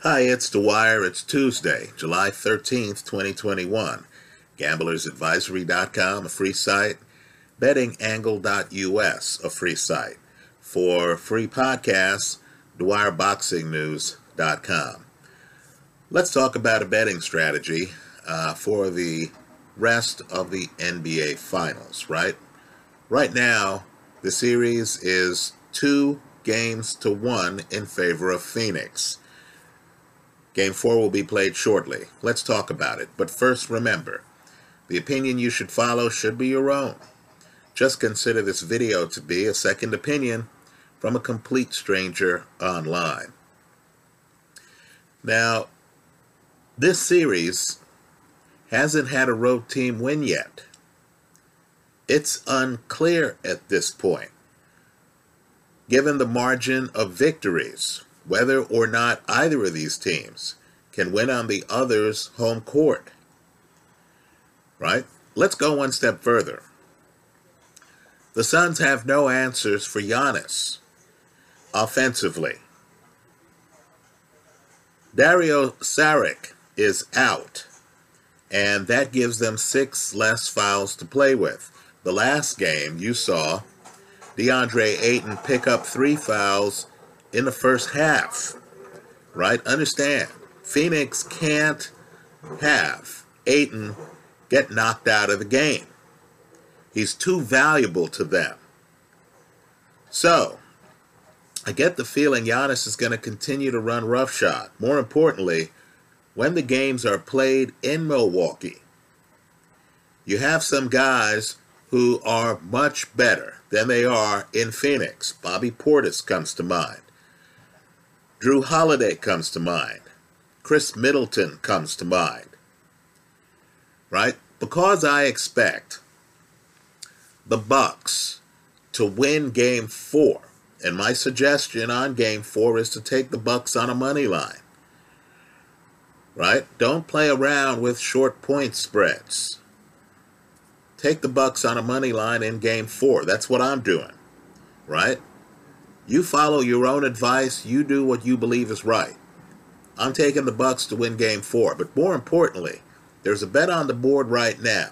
Hi, it's Dwyer. It's Tuesday, July 13th, 2021. GamblersAdvisory.com, a free site. BettingAngle.us, a free site. For free podcasts, DwyerBoxingNews.com. Let's talk about a betting strategy uh, for the rest of the NBA Finals, right? Right now, the series is two games to one in favor of Phoenix. Game four will be played shortly. Let's talk about it. But first, remember the opinion you should follow should be your own. Just consider this video to be a second opinion from a complete stranger online. Now, this series hasn't had a road team win yet. It's unclear at this point, given the margin of victories, whether or not either of these teams can win on the other's home court. Right? Let's go one step further. The Suns have no answers for Giannis offensively. Dario Saric is out, and that gives them six less fouls to play with. The last game you saw DeAndre Ayton pick up three fouls in the first half. Right? Understand, Phoenix can't have Ayton get knocked out of the game. He's too valuable to them. So, I get the feeling Giannis is going to continue to run roughshod. More importantly, when the games are played in Milwaukee, you have some guys who are much better than they are in Phoenix. Bobby Portis comes to mind. Jrue Holiday comes to mind. Khris Middleton comes to mind. Right? Because I expect the Bucks to win game 4, and my suggestion on game 4 is to take the Bucks on a money line. Right? Don't play around with short point spreads. Take the Bucks on a money line in game 4. That's what I'm doing. Right? You follow your own advice. You do what you believe is right. I'm taking the Bucks to win game 4, but more importantly, there's a bet on the board right now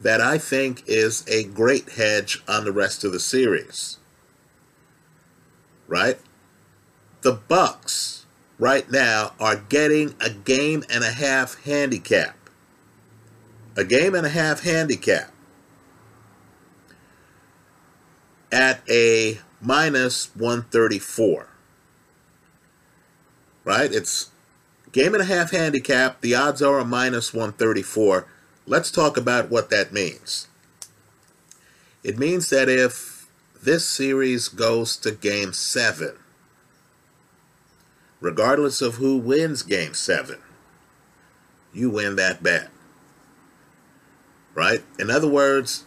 that I think is a great hedge on the rest of the series. Right? The Bucks right now are getting a game and a half handicap. A game and a half handicap at a minus 134. Right? It's game and a half handicap. The odds are a minus 134. Let's talk about what that means. It means that if this series goes to game 7, regardless of who wins game 7, you win that bet. Right? In other words,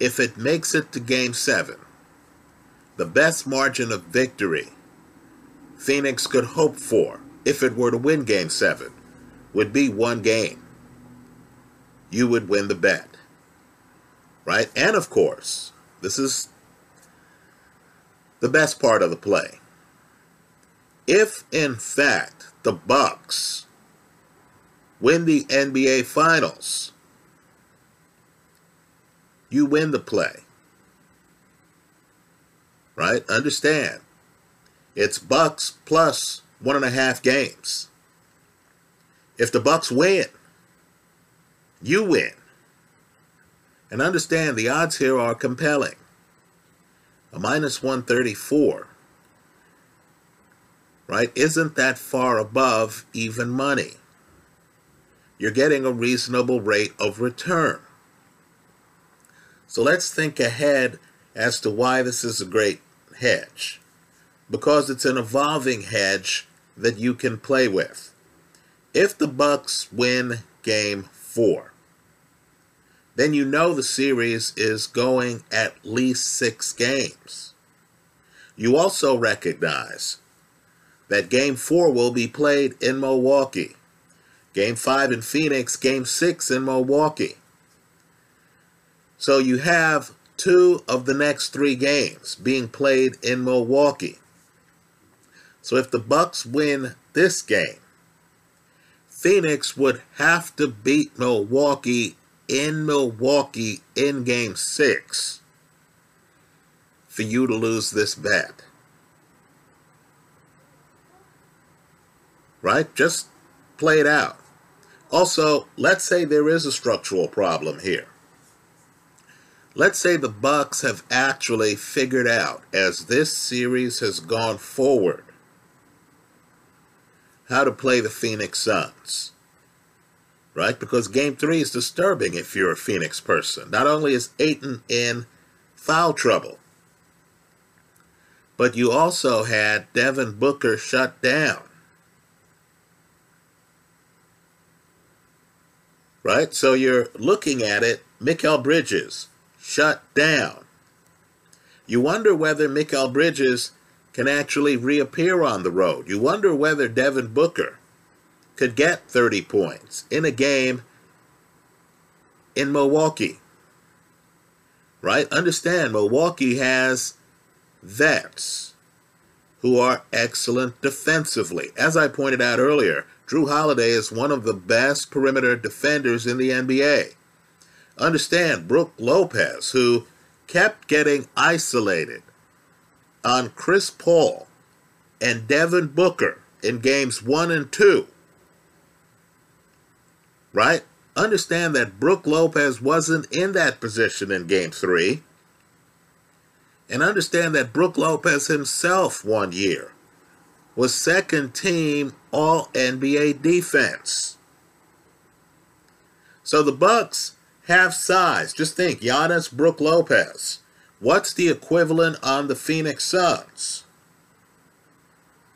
if it makes it to game seven, the best margin of victory Phoenix could hope for if it were to win game seven would be one game. You would win the bet. Right? And of course, this is the best part of the play. If in fact the Bucks win the NBA finals, you win the play. Right? Understand. It's Bucks plus one and a half games. If the Bucks win, you win. And understand the odds here are compelling. A minus 134, right, isn't that far above even money. You're getting a reasonable rate of return. So let's think ahead as to why this is a great hedge. Because it's an evolving hedge that you can play with. If the Bucks win game 4, then you know the series is going at least 6 games. You also recognize that game 4 will be played in Milwaukee. Game 5 in Phoenix, game 6 in Milwaukee. So you have two of the next three games being played in Milwaukee. So if the Bucks win this game, Phoenix would have to beat Milwaukee in Milwaukee in game 6 for you to lose this bet. Right? Just play it out. Also, let's say there is a structural problem here. Let's say the Bucks have actually figured out as this series has gone forward how to play the Phoenix Suns. Right? Because game 3 is disturbing if you're a Phoenix person. Not only is Ayton in foul trouble, but you also had Devin Booker shut down. Right? So you're looking at it, Mikal Bridges shut down. You wonder whether Mikal Bridges can actually reappear on the road. You wonder whether Devin Booker could get 30 points in a game in Milwaukee. Right? Understand, Milwaukee has vets who are excellent defensively. As I pointed out earlier, Jrue Holiday is one of the best perimeter defenders in the NBA. Understand, Brook Lopez, who kept getting isolated on Chris Paul and Devin Booker in games one and two. Right? Understand that Brook Lopez wasn't in that position in game three. And understand that Brook Lopez himself one year was second team all NBA defense. So the Bucks have size. Just think Giannis Brook Lopez. What's the equivalent on the Phoenix Suns?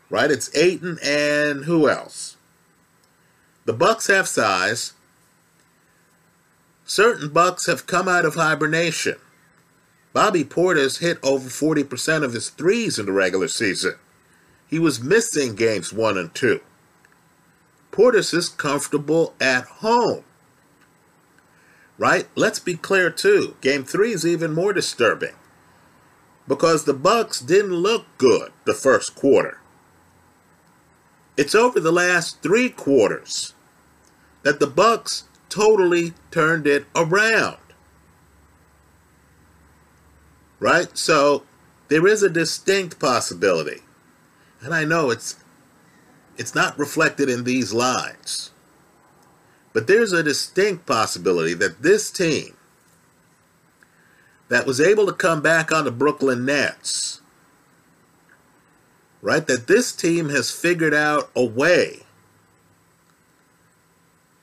Right? It's Ayton and who else? The Bucks have size. Certain Bucks have come out of hibernation. Bobby Portis hit over 40% of his threes in the regular season. He was missing games one and two. Portis is comfortable at home right? Let's be clear too. Game 3 is even more disturbing because the Bucks didn't look good the first quarter. It's over the last 3 quarters that the Bucks totally turned it around. Right? So there is a distinct possibility. And I know it's it's not reflected in these lines. But there's a distinct possibility that this team that was able to come back on the Brooklyn Nets, right, that this team has figured out a way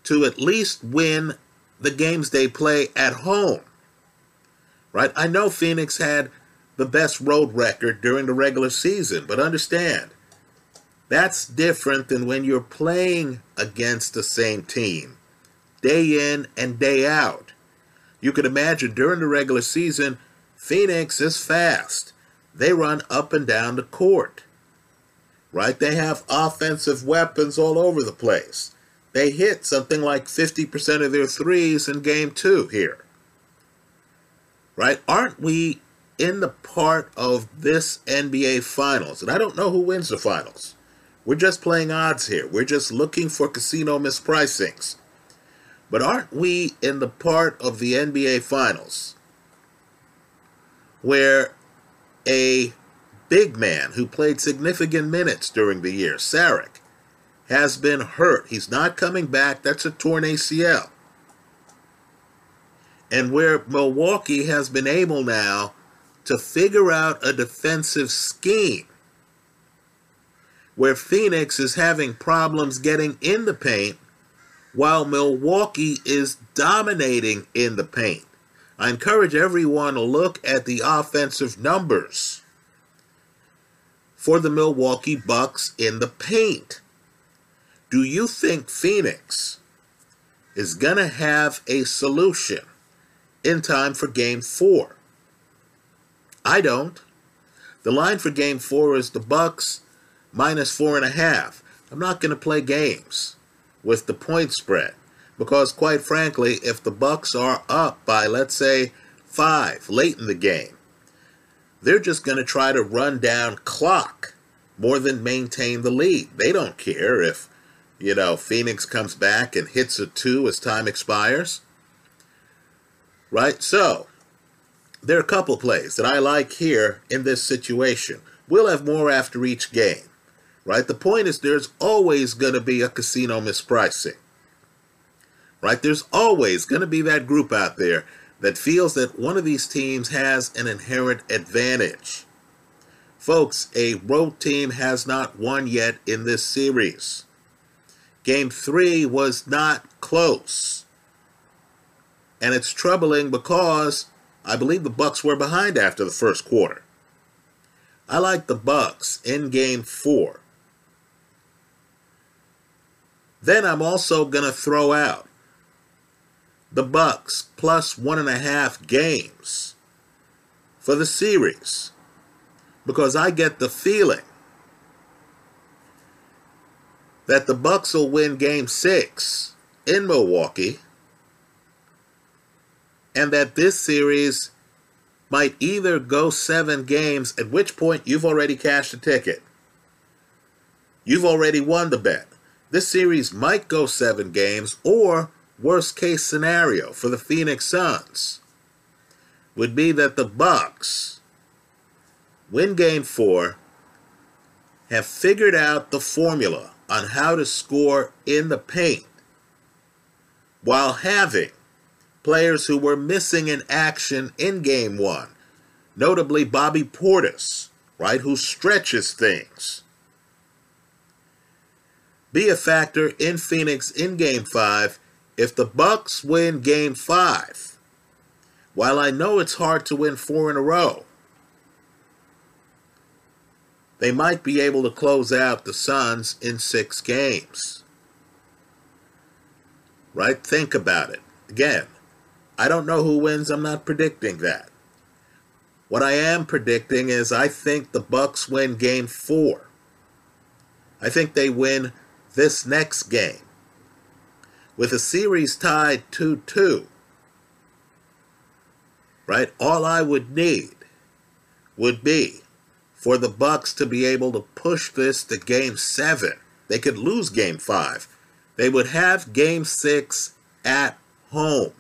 to at least win the games they play at home. Right? I know Phoenix had the best road record during the regular season, but understand that's different than when you're playing against the same team day in and day out. You can imagine during the regular season, Phoenix is fast. They run up and down the court. Right? They have offensive weapons all over the place. They hit something like 50% of their threes in game two here. Right? Aren't we in the part of this NBA Finals? And I don't know who wins the Finals. We're just playing odds here. We're just looking for casino mispricings. But aren't we in the part of the NBA Finals where a big man who played significant minutes during the year, Saric, has been hurt? He's not coming back. That's a torn ACL. And where Milwaukee has been able now to figure out a defensive scheme where Phoenix is having problems getting in the paint while Milwaukee is dominating in the paint. I encourage everyone to look at the offensive numbers for the Milwaukee Bucks in the paint. Do you think Phoenix is going to have a solution in time for game four? I don't. The line for game four is the Bucks minus four and a half. I'm not going to play games with the point spread. Because quite frankly, if the Bucks are up by let's say 5 late in the game, they're just going to try to run down clock more than maintain the lead. They don't care if, you know, Phoenix comes back and hits a two as time expires. Right? So, there are a couple plays that I like here in this situation. We'll have more after each game. Right? The point is there's always going to be a casino mispricing. Right? There's always going to be that group out there that feels that one of these teams has an inherent advantage. Folks, a road team has not won yet in this series. Game three was not close. And it's troubling because I believe the Bucks were behind after the first quarter. I like the Bucks in game four. Then I'm also going to throw out the Bucks plus one and a half games for the series because I get the feeling that the Bucks will win game 6 in Milwaukee and that this series might either go 7 games at which point you've already cashed a ticket. You've already won the bet. This series might go 7 games or worst case scenario for the Phoenix Suns. Would be that the Bucks win game 4 have figured out the formula on how to score in the paint while having players who were missing in action in game 1 notably Bobby Portis right who stretches things be a factor in Phoenix in game 5 if the Bucks win game 5, while I know it's hard to win 4 in a row, they might be able to close out the Suns in 6 games. Right? Think about it. Again, I don't know who wins. I'm not predicting that. What I am predicting is I think the Bucks win game 4. I think they win this next game with a series tied 2-2, right? All I would need would be for the Bucks to be able to push this to game 7. They could lose game 5. They would have game 6 at home.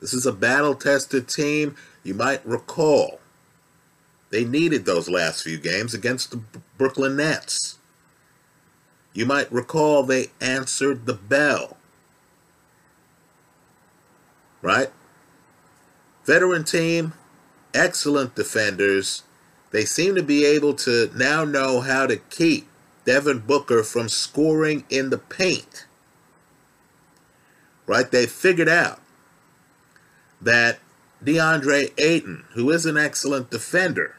This is a battle-tested team. You might recall they needed those last few games against the Brooklyn Nets. You might recall they answered the bell. Right? Veteran team, excellent defenders. They seem to be able to now know how to keep Devin Booker from scoring in the paint. Right? They figured out that DeAndre Ayton, who is an excellent defender,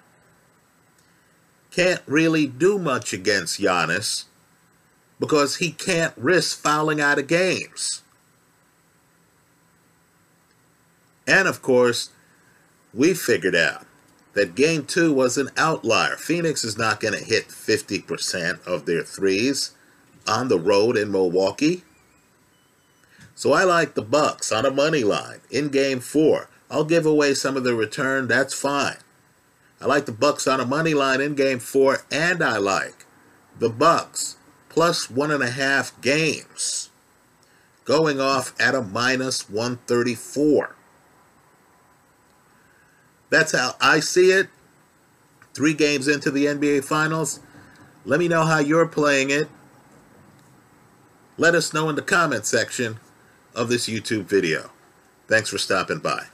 can't really do much against Giannis because he can't risk fouling out of games. And of course, we figured out that game two was an outlier. Phoenix is not going to hit 50% of their threes on the road in Milwaukee. So I like the Bucks on a money line in game four. I'll give away some of the return, that's fine. I like the Bucks on a money line in game four, and I like the Bucks plus one and a half games, going off at a minus 134. That's how I see it. Three games into the NBA Finals. Let me know how you're playing it. Let us know in the comment section of this YouTube video. Thanks for stopping by.